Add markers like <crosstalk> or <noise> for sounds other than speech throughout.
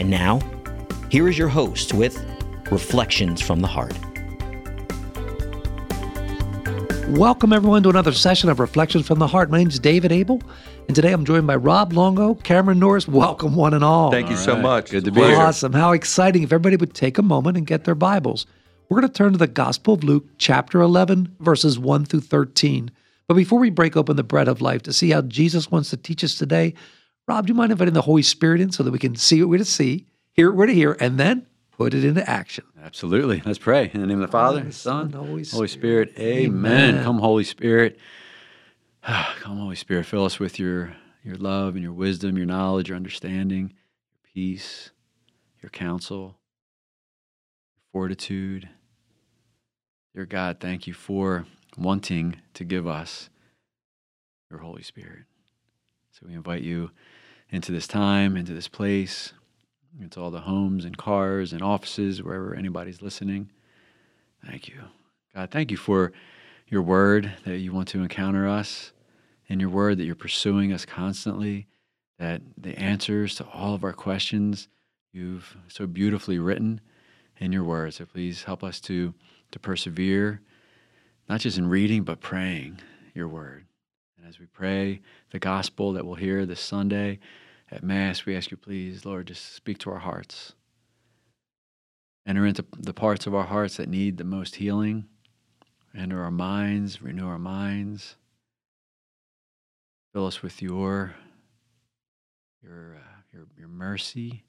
And now, here is your host with Reflections from the Heart. Welcome, everyone, to another session of Reflections from the Heart. My name is David Abel, and today I'm joined by Rob Longo, Cameron Norris. Welcome, one and all. Thank you All so right. much. Good to be a here. Awesome. How exciting. If everybody would take a moment and get their Bibles. We're going to turn to the Gospel of Luke, chapter 11, verses 1 through 13. But before we break open the bread of life to see how Jesus wants to teach us today, Rob, do you mind inviting the Holy Spirit in so that we can see what we're to see, hear what we're to hear, and then put it into action? Absolutely. Let's pray. In the name of the Father, the Son, Holy Holy Spirit. Amen. Amen. Come, Holy Spirit. <sighs> Come, Holy Spirit. Fill us with your, your love and your wisdom, your knowledge, your understanding, your peace, your counsel, your fortitude. Dear God, thank you for wanting to give us your Holy Spirit. So we invite you into this time, into this place, into all the homes and cars and offices, wherever anybody's listening. Thank you. God, thank you for your word that you want to encounter us, and your word that you're pursuing us constantly, that the answers to all of our questions you've so beautifully written in your word. So please help us to, to persevere, not just in reading, but praying your word. And as we pray the gospel that we'll hear this Sunday, at Mass, we ask you, please, Lord, just speak to our hearts. Enter into the parts of our hearts that need the most healing. Enter our minds, renew our minds. Fill us with your, your, uh, your, your mercy,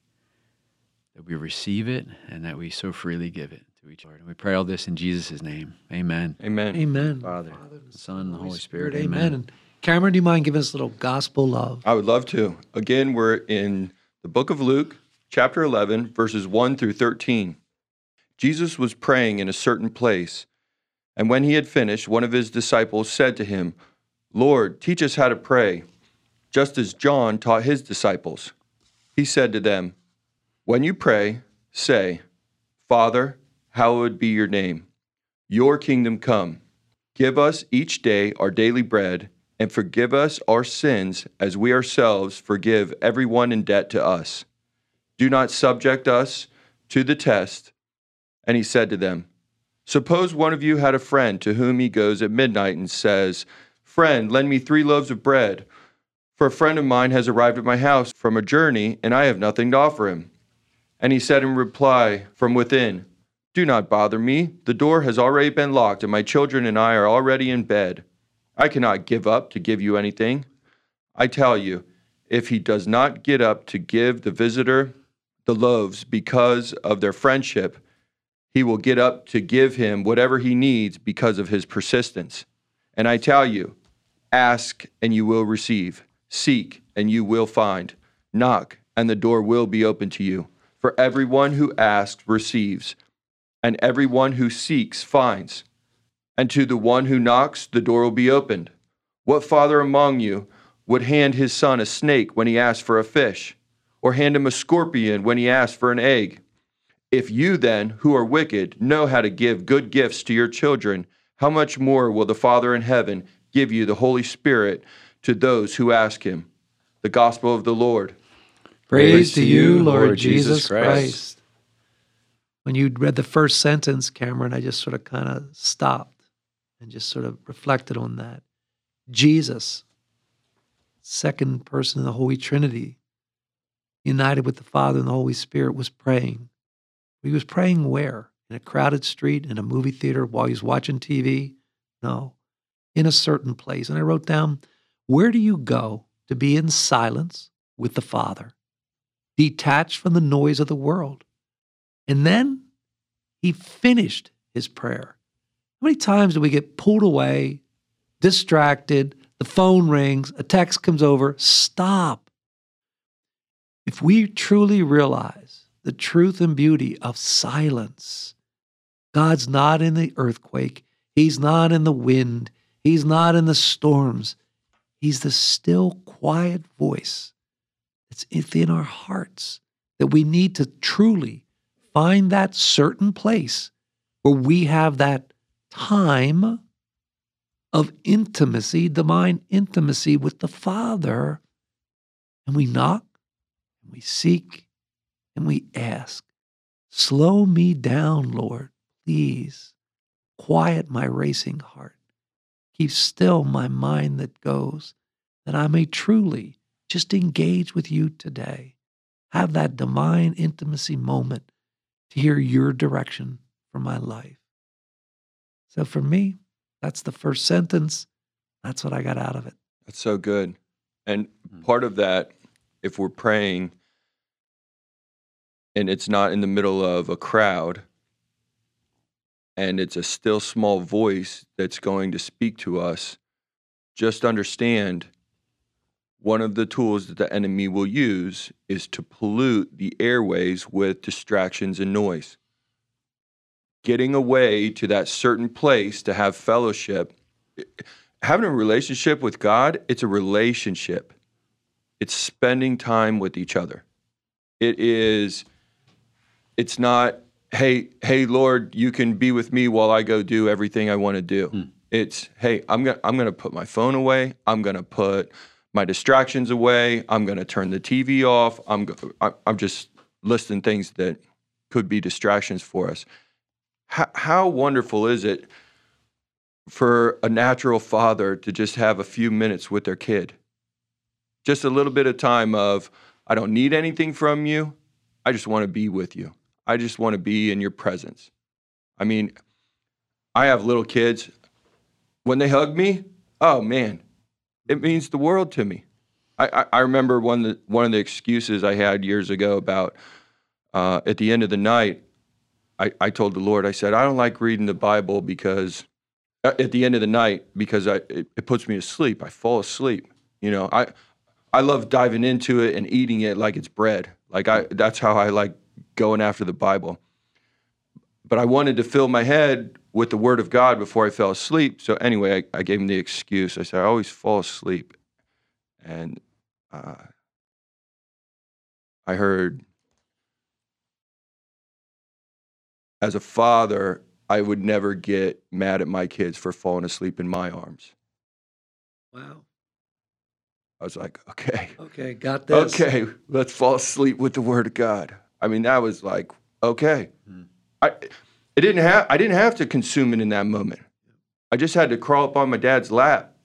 that we receive it and that we so freely give it to each other. And we pray all this in Jesus' name. Amen. Amen. Amen. Father, the Son, and the Holy Spirit. Amen. Amen. And Cameron, do you mind giving us a little gospel love? I would love to. Again, we're in the book of Luke, chapter 11, verses 1 through 13. Jesus was praying in a certain place, and when he had finished, one of his disciples said to him, Lord, teach us how to pray, just as John taught his disciples. He said to them, When you pray, say, Father, hallowed be your name. Your kingdom come. Give us each day our daily bread, and forgive us our sins as we ourselves forgive everyone in debt to us. Do not subject us to the test. And he said to them, Suppose one of you had a friend to whom he goes at midnight and says, Friend, lend me three loaves of bread, for a friend of mine has arrived at my house from a journey, and I have nothing to offer him. And he said in reply from within, Do not bother me. The door has already been locked, and my children and I are already in bed. I cannot give up to give you anything. I tell you, if he does not get up to give the visitor the loaves because of their friendship, he will get up to give him whatever he needs because of his persistence. And I tell you, ask and you will receive, seek and you will find, knock and the door will be open to you. For everyone who asks receives, and everyone who seeks finds. And to the one who knocks, the door will be opened. What father among you would hand his son a snake when he asks for a fish, or hand him a scorpion when he asks for an egg? If you then, who are wicked, know how to give good gifts to your children, how much more will the Father in heaven give you the Holy Spirit to those who ask him? The Gospel of the Lord. Praise to you, Lord Jesus Jesus Christ. Christ. When you read the first sentence, Cameron, I just sort of kind of stopped and just sort of reflected on that. Jesus, second person in the Holy Trinity, united with the Father and the Holy Spirit, was praying. He was praying where? In a crowded street, in a movie theater, while he was watching TV? No, in a certain place. And I wrote down, Where do you go to be in silence with the Father? detached from the noise of the world. And then he finished his prayer. How many times do we get pulled away, distracted, the phone rings, a text comes over? Stop. If we truly realize the truth and beauty of silence, God's not in the earthquake, He's not in the wind, He's not in the storms. He's the still, quiet voice that's within our hearts that we need to truly find that certain place where we have that time of intimacy, divine intimacy with the Father. And we knock, and we seek, and we ask. Slow me down, Lord, please. Quiet my racing heart. Keep still my mind that goes, that I may truly just engage with you today. Have that divine intimacy moment to hear your direction for my life. So for me, that's the first sentence. That's what I got out of it. That's so good. And Mm. part of that, if we're praying and it's not in the middle of a crowd and it's a still small voice that's going to speak to us, just understand one of the tools that the enemy will use is to pollute the airways with distractions and noise. Getting away to that certain place to have fellowship having a relationship with God, it's a relationship. It's spending time with each other. It is it's not hey hey Lord, you can be with me while I go do everything I want to do. Hmm. It's hey, I'm to I'm going to put my phone away. I'm going to put my distractions away. I'm going to turn the TV off. I'm I'm just listing things that could be distractions for us. How, how wonderful is it for a natural father to just have a few minutes with their kid. Just a little bit of time of, I don't need anything from you. I just want to be with you. I just want to be in your presence. I mean, I have little kids. When they hug me, oh man, it means the world to me. I, I, I remember one of, the, one of the excuses I had years ago about uh, at the end of the night, I, I told the Lord, I said, I don't like reading the Bible because uh, at the end of the night because I it, it puts me to sleep. I fall asleep. You know, I I love diving into it and eating it like it's bread. Like I that's how I like going after the Bible. But I wanted to fill my head with the Word of God before I fell asleep. So anyway, I, I gave him the excuse. I said I always fall asleep, and uh, I heard as a father, I would never get mad at my kids for falling asleep in my arms. Wow. I was like, okay, Okay, got this. okay, let's fall asleep with the word of God. I mean, that was like, okay. Hmm. I it didn't have I didn't have to consume it in that moment. I just had to crawl up on my dad's lap,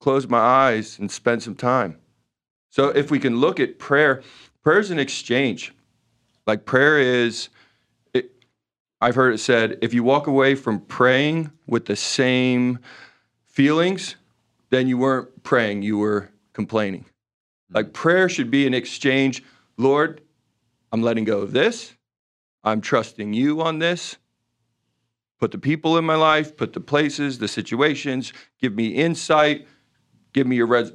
close my eyes, and spend some time. So if we can look at prayer, prayer is an exchange. Like prayer is it, I've heard it said, if you walk away from praying with the same feelings, then you weren't praying, you were complaining. Like prayer should be an exchange. Lord, I'm letting go of this. I'm trusting you on this. Put the people in my life, put the places, the situations, give me insight, give me your res-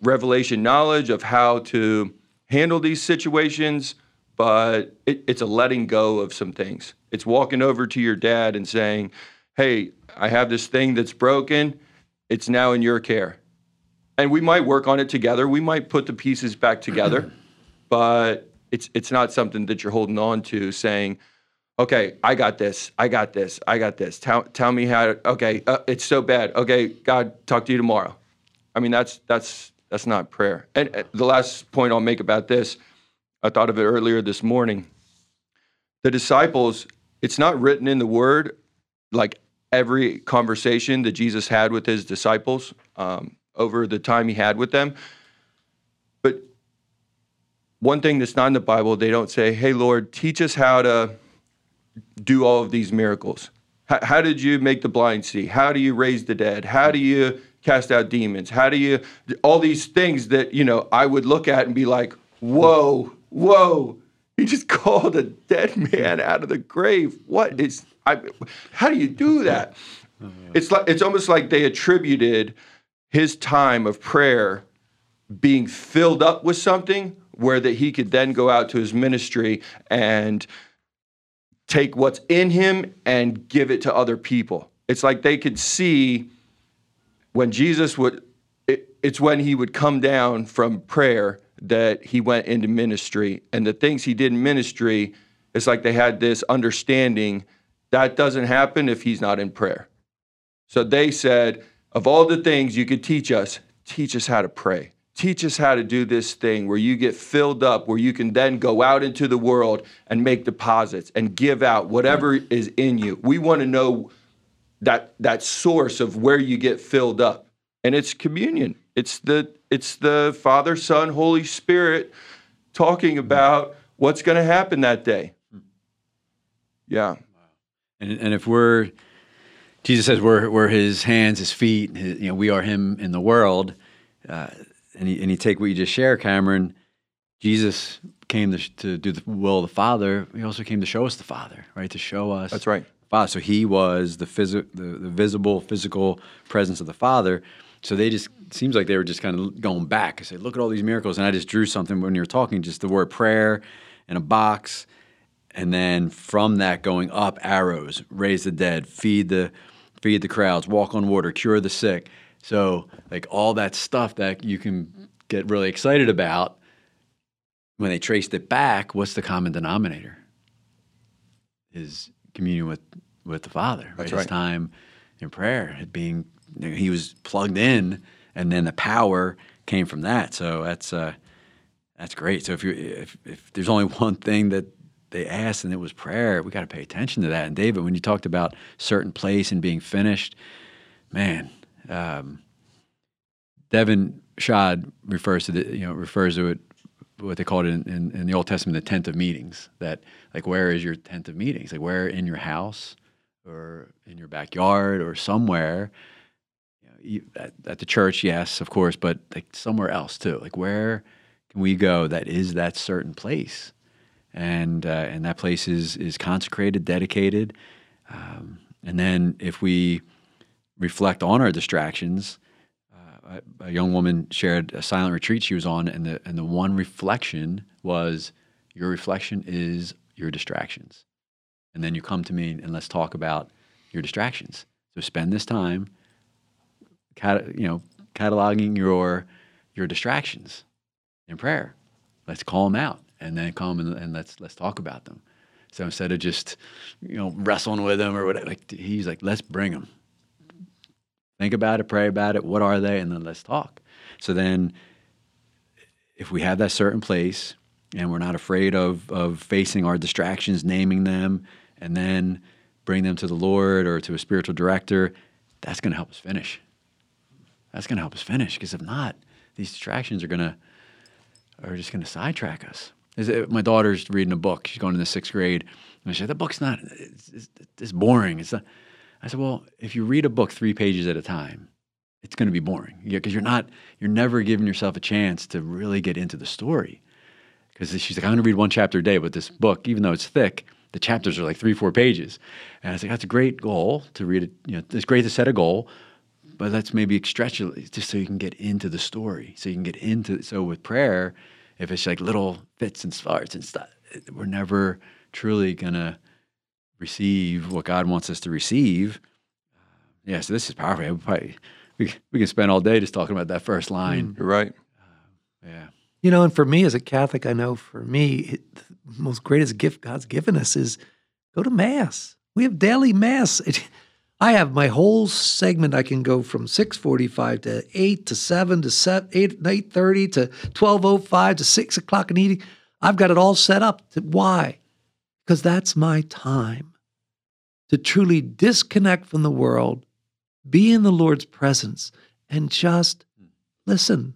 revelation knowledge of how to handle these situations. But it, it's a letting go of some things. It's walking over to your dad and saying, Hey, I have this thing that's broken. It's now in your care. And we might work on it together. We might put the pieces back together, <clears throat> but it's it's not something that you're holding on to saying, okay, I got this, I got this, I got this. Tell, tell me how. To, okay, uh, it's so bad. Okay, God, talk to you tomorrow. I mean, that's that's that's not prayer. And uh, the last point I'll make about this, I thought of it earlier this morning. The disciples, it's not written in the Word, like every conversation that Jesus had with his disciples um, over the time he had with them. One thing that's not in the Bible, they don't say, "Hey, Lord, teach us how to." do all of these miracles? How, how, did you make the blind see? How do you raise the dead? How do you cast out demons? How do you all these things that you know I would look at and be like, "Whoa, whoa!" He just <laughs> called a dead man out of the grave. What is? I, how do you do that? It's like it's almost like they attributed his time of prayer being filled up with something where that he could then go out to his ministry and take what's in him and give it to other people. It's like they could see when Jesus would, it, it's when he would come down from prayer that he went into ministry. And the things he did in ministry, it's like they had this understanding that doesn't happen if he's not in prayer. So they said, of all the things you could teach us, teach us how to pray. Teach us how to do this thing where you get filled up, where you can then go out into the world and make deposits and give out whatever is in you. We want to know that that source of where you get filled up. And it's communion. It's the it's the Father, Son, Holy Spirit talking about what's going to happen that day. Yeah. And and if we're Jesus says we're we're His hands, His feet. His, you know, we are Him in the world. Uh, and you, and you take what you just shared, Cameron. Jesus came to, to do the will of the Father. He also came to show us the Father, right? To show us. That's right. Father. So he was the, phys- the, the visible, physical presence of the Father. So they just seems like they were just kind of going back. I said, look at all these miracles, and I just drew something when you were talking, just the word prayer in a box, and then from that going up, arrows, raise the dead, feed the feed the crowds, walk on water, cure the sick. So like all that stuff that you can get really excited about when they traced it back, what's the common denominator? Is communion with with the Father, right? That's His time in prayer, it being he was plugged in, and then the power came from that. So that's uh, that's great. So if you if if there's only <laughs> one thing that they asked and it was prayer, we got to pay attention to that. And David, when you talked about certain place and being finished, man, um, Devin Schadt refers to the you know refers to it what they called it in, in, in the Old Testament the tent of meetings. That like where is your tent of meetings? Like where in your house or in your backyard or somewhere. You know, you, at, at the church, yes, of course, but like somewhere else too. Like where can we go that is that certain place? And uh, and that place is is consecrated, dedicated. Um, and then if we reflect on our distractions, uh, a, a young woman shared a silent retreat she was on, and the and the one reflection was your reflection is your distractions, and then you come to me and let's talk about your distractions. So spend this time, cat, you know, cataloging your your distractions in prayer. Let's call them out, and then come and, and let's let's talk about them. So instead of just you know wrestling with them or whatever, like he's like, let's bring them think about it, pray about it. What are they? And then let's talk. So then, if we have that certain place and we're not afraid of, of facing our distractions, naming them, and then bring them to the Lord or to a spiritual director, that's going to help us finish. That's going to help us finish because if not, these distractions are going to are just going to sidetrack us. It- My daughter's reading a book. She's going into sixth grade, and I said, "The book's not. It's, it's, it's boring. It's not." I said, "Well, if you read a book three pages at a time, it's going to be boring because you're not. You're never giving yourself a chance to really get into the story." Because she's like, "I'm going to read one chapter a day," but this book, even though it's thick, the chapters are like three, four pages. And I was like, "That's a great goal to read it. You know, it's great to set a goal." but let's maybe stretch it just so you can get into the story. So you can get into so with prayer, if it's like little fits and starts and stuff, we're never truly gonna receive what God wants us to receive. Yeah, so this is powerful. We, probably, we, we can spend all day just talking about that first line. Mm. You're right. Yeah, You know, and for me as a Catholic, I know for me, it, the most greatest gift God's given us is go to Mass. We have daily Mass. It, <laughs> I have my whole segment. I can go from six forty-five to eight to seven to seven, eight eight thirty to twelve oh five to six o'clock in the evening. I've got it all set up. To, why? Because that's my time to truly disconnect from the world, be in the Lord's presence, and just listen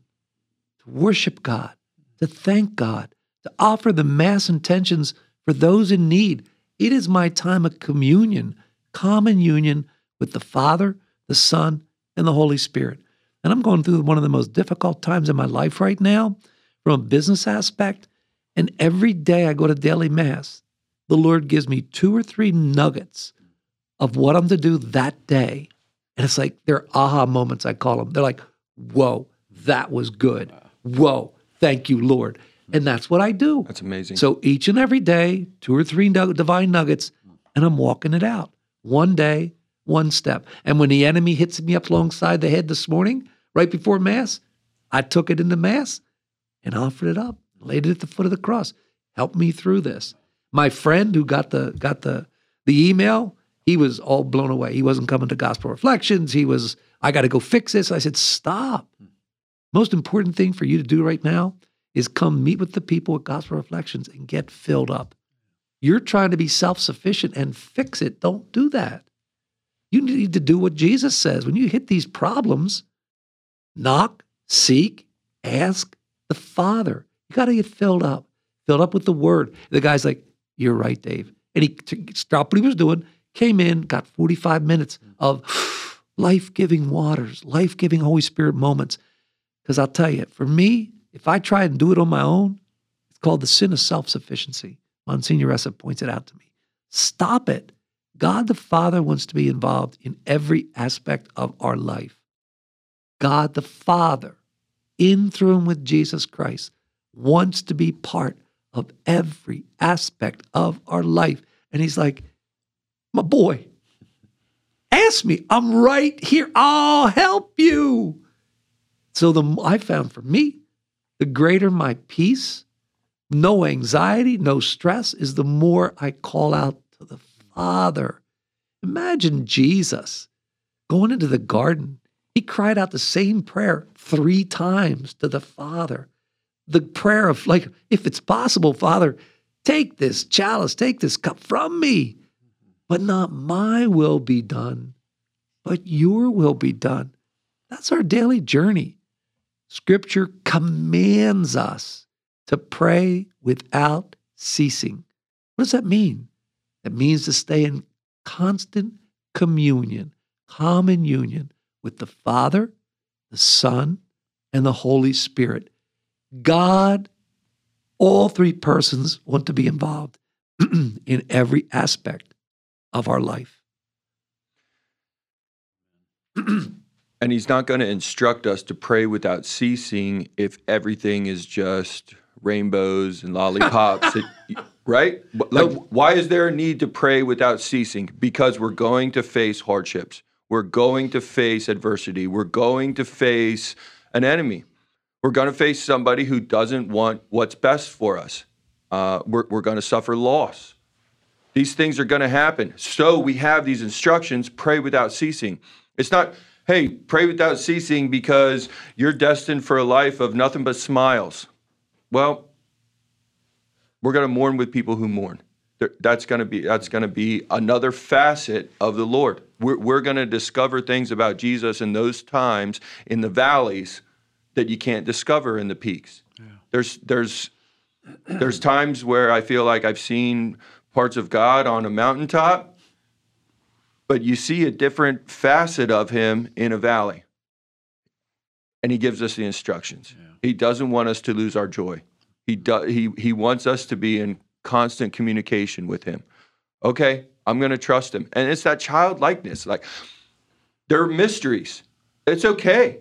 to worship God, to thank God, to offer the mass intentions for those in need. It is my time of communion, common union with the Father, the Son, and the Holy Spirit. And I'm going through one of the most difficult times in my life right now from a business aspect. And every day I go to daily mass, the Lord gives me two or three nuggets of what I'm to do that day. And it's like they're aha moments, I call them. They're like, whoa, that was good. Whoa, thank you, Lord. And that's what I do. That's amazing. So each and every day, two or three nug- divine nuggets, and I'm walking it out. One day, one step. And when the enemy hits me up alongside the head this morning, right before Mass, I took it into Mass and offered it up, laid it at the foot of the cross. Help me through this. My friend who got the got the the email, he was all blown away. He wasn't coming to Gospel Reflections. He was, I got to go fix this. I said, stop. Most important thing for you to do right now is come meet with the people at Gospel Reflections and get filled up. You're trying to be self sufficient and fix it. Don't do that. You need to do what Jesus says. When you hit these problems, knock, seek, ask the Father. You got to get filled up, filled up with the Word. The guy's like, You're right, Dave. And he t- stopped what he was doing, came in, got 45 minutes of life giving waters, life giving Holy Spirit moments. Because I'll tell you, for me, if I try and do it on my own, it's called the sin of self sufficiency. Monsignor Ressa points it out to me. Stop it. God the Father wants to be involved in every aspect of our life. God the Father, in through and with Jesus Christ, wants to be part of every aspect of our life. And He's like, my boy, ask me. I'm right here. I'll help you. So the I found for me, the greater my peace, no anxiety, no stress, is the more I call out to the Father. Imagine Jesus going into the garden. He cried out the same prayer three times to the Father. The prayer of, like, if it's possible, Father, take this chalice, take this cup from me, but not my will be done, but your will be done. That's our daily journey. Scripture commands us to pray without ceasing. What does that mean? It means to stay in constant communion, common union with the Father, the Son, and the Holy Spirit. God, all three persons want to be involved <clears throat> in every aspect of our life. <clears throat> and he's not going to instruct us to pray without ceasing if everything is just rainbows and lollipops, <laughs> right? Like, why is there a need to pray without ceasing? Because we're going to face hardships. We're going to face adversity. We're going to face an enemy. We're going to face somebody who doesn't want what's best for us. Uh, we're we're going to suffer loss. These things are going to happen. So we have these instructions pray without ceasing. It's not, hey, pray without ceasing because you're destined for a life of nothing but smiles. Well, we're going to mourn with people who mourn. That's going to be that's going to be another facet of the Lord. We're, we're going to discover things about Jesus in those times in the valleys that you can't discover in the peaks. Yeah. There's there's there's times where I feel like I've seen parts of God on a mountaintop, but you see a different facet of Him in a valley. And He gives us the instructions. Yeah. He doesn't want us to lose our joy. He does. He he wants us to be in constant communication with Him. Okay, I'm going to trust Him, and it's that childlikeness. Like there are mysteries. It's okay.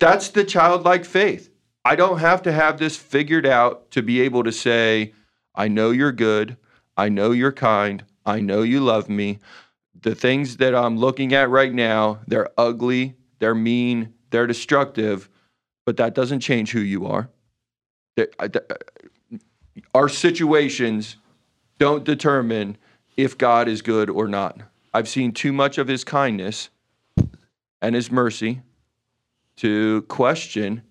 That's the childlike faith. I don't have to have this figured out to be able to say, I know you're good. I know you're kind. I know you love me. The things that I'm looking at right now, they're ugly, they're mean, they're destructive, but that doesn't change who you are uh, uh, our situations don't determine if God is good or not. I've seen too much of his kindness and his mercy to question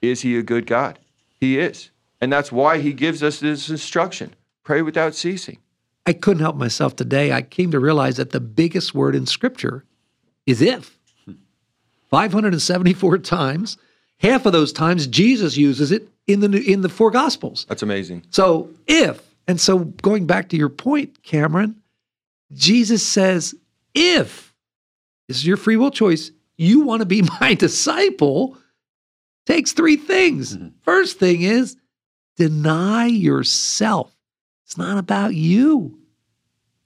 is he a good God? He is. And that's why he gives us this instruction pray without ceasing. I couldn't help myself today. I came to realize that the biggest word in Scripture is if. 574 times. Half of those times, Jesus uses it in the in the four gospels. That's amazing. So if and so going back to your point, Cameron, Jesus says, if this is your free will choice, you want to be <laughs> my disciple, takes three things. Mm-hmm. First thing is deny yourself. It's not about you.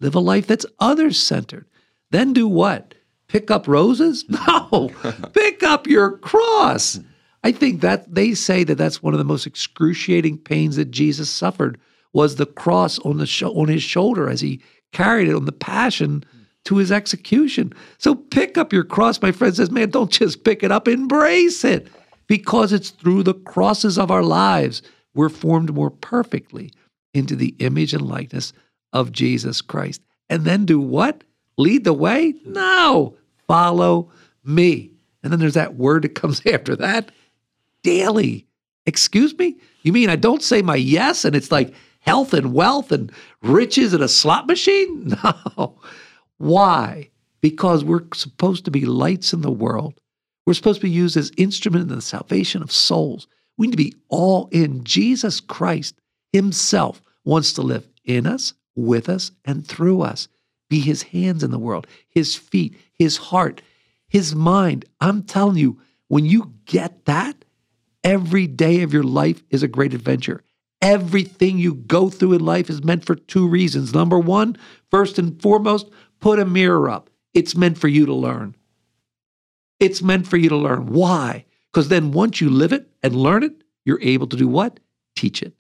Live a life that's others centered. Then do what? Pick up roses? Mm-hmm. No. <laughs> Pick up your cross. Mm-hmm. I think that they say that that's one of the most excruciating pains that Jesus suffered was the cross on the on his shoulder as he carried it on the passion mm-hmm. To his execution. So pick up your cross, my friend says, man, don't just pick it up, embrace it because it's through the crosses of our lives we're formed more perfectly into the image and likeness of Jesus Christ. And then do what? Lead the way? No, follow me. And then there's that word that comes <laughs> after that daily. Excuse me? You mean I don't say my yes and it's like health and wealth and riches and a slot machine? <laughs> No. Why? Because we're supposed to be lights in the world. We're supposed to be used as instrument in the salvation of souls. We need to be all in. Jesus Christ Himself wants to live in us, with us, and through us. Be His hands in the world, His feet, His heart, His mind. I'm telling you, when you get that, every day of your life is a great adventure. Everything you go through in life is meant for two reasons. Number one, first and foremost, put a mirror up. It's meant for you to learn. It's meant for you to learn. Why? Because then once you live it and learn it, you're able to do what? Teach it.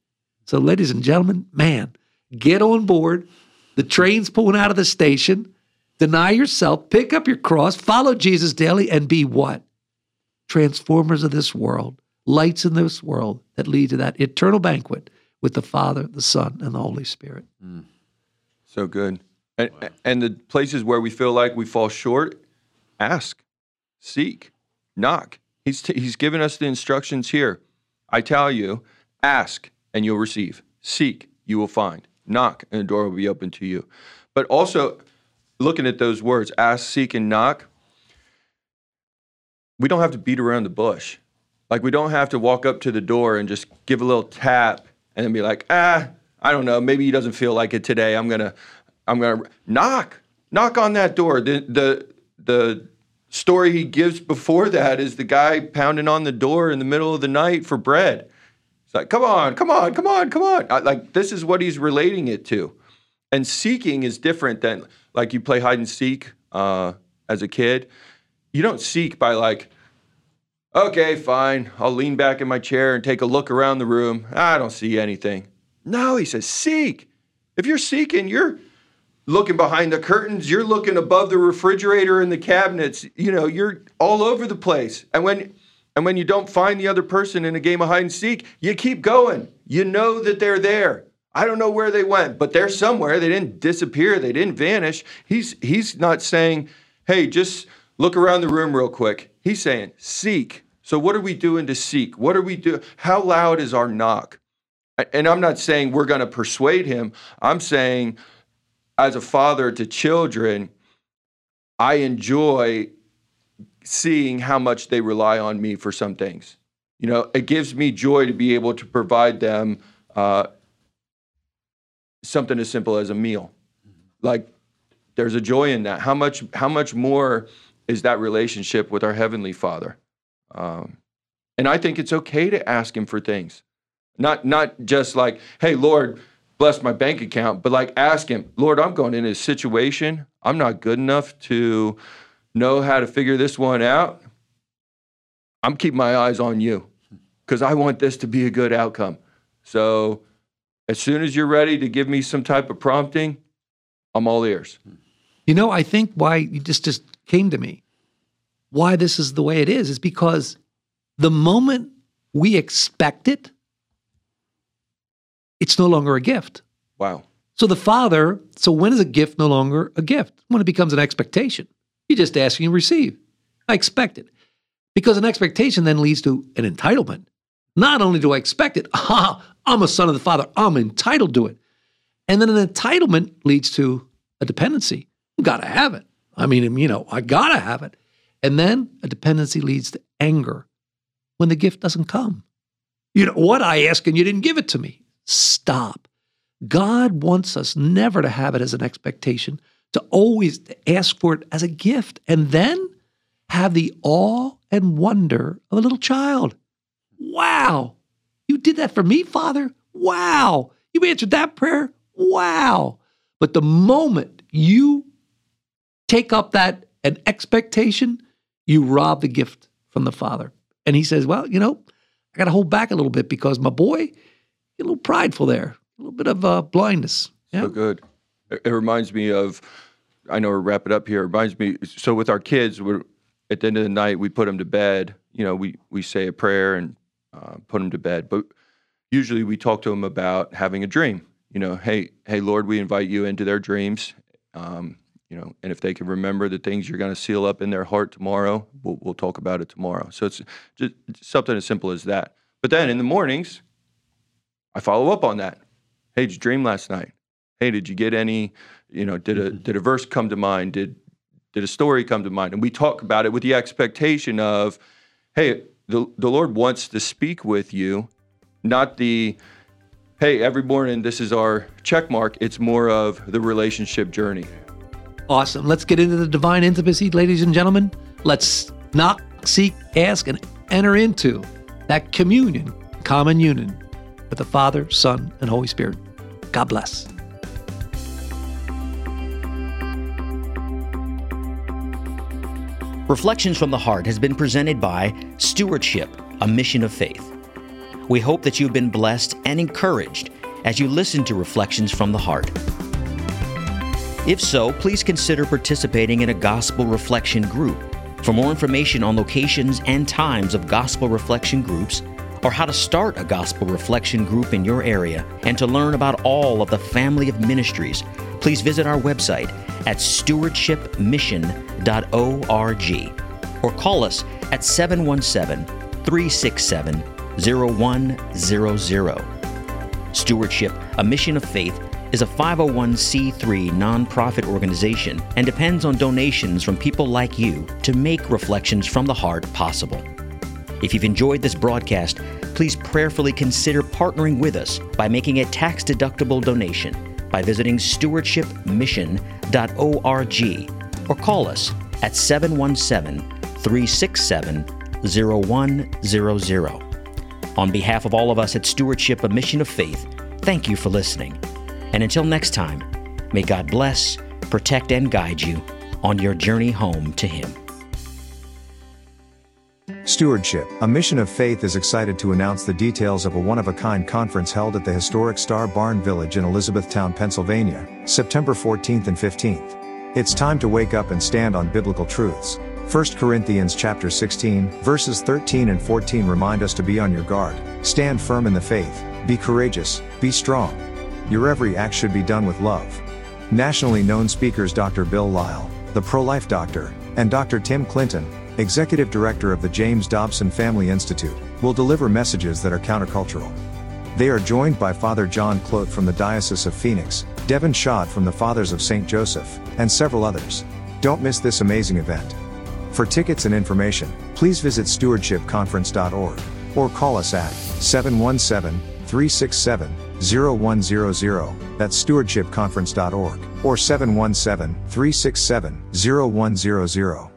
So, ladies and gentlemen, man, get on board. The train's pulling out of the station. Deny yourself, pick up your cross, follow Jesus daily, and be what? Transformers of this world, lights in this world that lead to that eternal banquet with the Father, the Son, and the Holy Spirit. Mm. So good. And, wow. and the places where we feel like we fall short, ask, seek, knock. He's, t- he's given us the instructions here. I tell you, ask and you'll receive. Seek, you will find. Knock and the door will be open to you. But also, looking at those words, ask, seek, and knock, we don't have to beat around the bush. Like, we don't have to walk up to the door and just give a little tap and then be like, ah, I don't know, maybe he doesn't feel like it today. I'm going to I'm going to knock, knock on that door. The, the, the story he gives before that is the guy pounding on the door in the middle of the night for bread. It's like, come on, come on, come on, come on. I, like, this is what he's relating it to. And seeking is different than, like, you play hide and seek uh, as a kid. You don't seek by, like, okay, fine, I'll lean back in my chair and take a look around the room. I don't see anything. No, he says, seek. If you're seeking, you're looking behind the curtains, you're looking above the refrigerator and the cabinets, you know, you're all over the place. And when and when you don't find the other person in a game of hide and seek, you keep going. You know that they're there. I don't know where they went, but they're somewhere. They didn't disappear, they didn't vanish. He's he's not saying, "Hey, just look around the room real quick." He's saying, "Seek." So what are we doing to seek? What are we doing? How loud is our knock? And I'm not saying we're going to persuade him. I'm saying as a father to children, I enjoy seeing how much they rely on me for some things. You know, it gives me joy to be able to provide them uh, something as simple as a meal. Like, there's a joy in that. How much? How much more is that relationship with our heavenly Father? Um, and I think it's okay to ask Him for things, not not just like, "Hey, Lord." Bless my bank account, but like ask him, Lord, I'm going in a situation. I'm not good enough to know how to figure this one out. I'm keeping my eyes on you because I want this to be a good outcome. So as soon as you're ready to give me some type of prompting, I'm all ears. You know, I think why you just just came to me. Why this is the way it is is because the moment we expect it, it's no longer a gift. Wow. So the Father, so when is a gift no longer a gift? When it becomes an expectation. You just ask and you receive. I expect it. Because an expectation then leads to an entitlement. Not only do I expect it, <laughs> ah, I'm a son of the Father, I'm entitled to it. And then an entitlement leads to a dependency. i gotta have it. I mean, you know, I gotta have it. And then a dependency leads to anger when the gift doesn't come. You know, what I ask and you didn't give it to me. Stop. God wants us never to have it as an expectation, to always ask for it as a gift, and then have the awe and wonder of a little child. Wow. You did that for me, Father? Wow. You answered that prayer? Wow. But the moment you take up that an expectation, you rob the gift from the Father. And he says, Well, you know, I got to hold back a little bit because my boy, a little prideful there, a little bit of uh, blindness. Yeah. So good. It, reminds me of, I know we're wrapping up here. It reminds me, so with our kids, we're, at the end of the night, we put them to bed. You know, we, we say a prayer and uh, put them to bed. But usually we talk to them about having a dream. You know, hey, hey, Lord, we invite you into their dreams. Um, you know, and if they can remember the things you're going to seal up in their heart tomorrow, we'll, we'll talk about it tomorrow. So it's just something as simple as that. But then in the mornings, I follow up on that. Hey, did you dream last night? Hey, did you get any? You know, did a Mm-hmm. did a verse come to mind? Did did a story come to mind? And we talk about it with the expectation of, hey, the the Lord wants to speak with you, not the hey, every morning this is our check mark. It's more of the relationship journey. Awesome. Let's get into the divine intimacy, ladies and gentlemen. Let's knock, seek, ask, and enter into that communion, common union with the Father, Son, and Holy Spirit. God bless. Reflections from the Heart has been presented by Stewardship, a mission of faith. We hope that you've been blessed and encouraged as you listen to Reflections from the Heart. If so, please consider participating in a gospel reflection group. For more information on locations and times of gospel reflection groups, or how to start a gospel reflection group in your area, and to learn about all of the family of ministries, please visit our website at stewardshipmission.org or call us at 717 367 0100. Stewardship, a mission of faith, is a 501c3 nonprofit organization and depends on donations from people like you to make Reflections from the Heart possible. If you've enjoyed this broadcast, please prayerfully consider partnering with us by making a tax deductible donation by visiting stewardshipmission.org or call us at 717 367 0100. On behalf of all of us at Stewardship, a mission of faith, thank you for listening. And until next time, may God bless, protect, and guide you on your journey home to Him. Stewardship, a mission of faith, is excited to announce the details of a one of a kind conference held at the historic Star Barn Village in Elizabethtown, Pennsylvania, September 14th and 15th. It's time to wake up and stand on biblical truths. 1 Corinthians chapter 16, verses 13 and 14 remind us to be on your guard, stand firm in the faith, be courageous, be strong. Your every act should be done with love. Nationally known speakers Dr. Bill Lile, the pro life doctor, and Dr. Tim Clinton, executive director of the James Dobson Family Institute, will deliver messages that are countercultural. They are joined by Father John Clote from the Diocese of Phoenix, Devin Schadt from the Fathers of St. Joseph, and several others. Don't miss this amazing event. For tickets and information, please visit stewardshipconference.org or call us at 717 367 0100. That's stewardshipconference.org or 717 367 0100.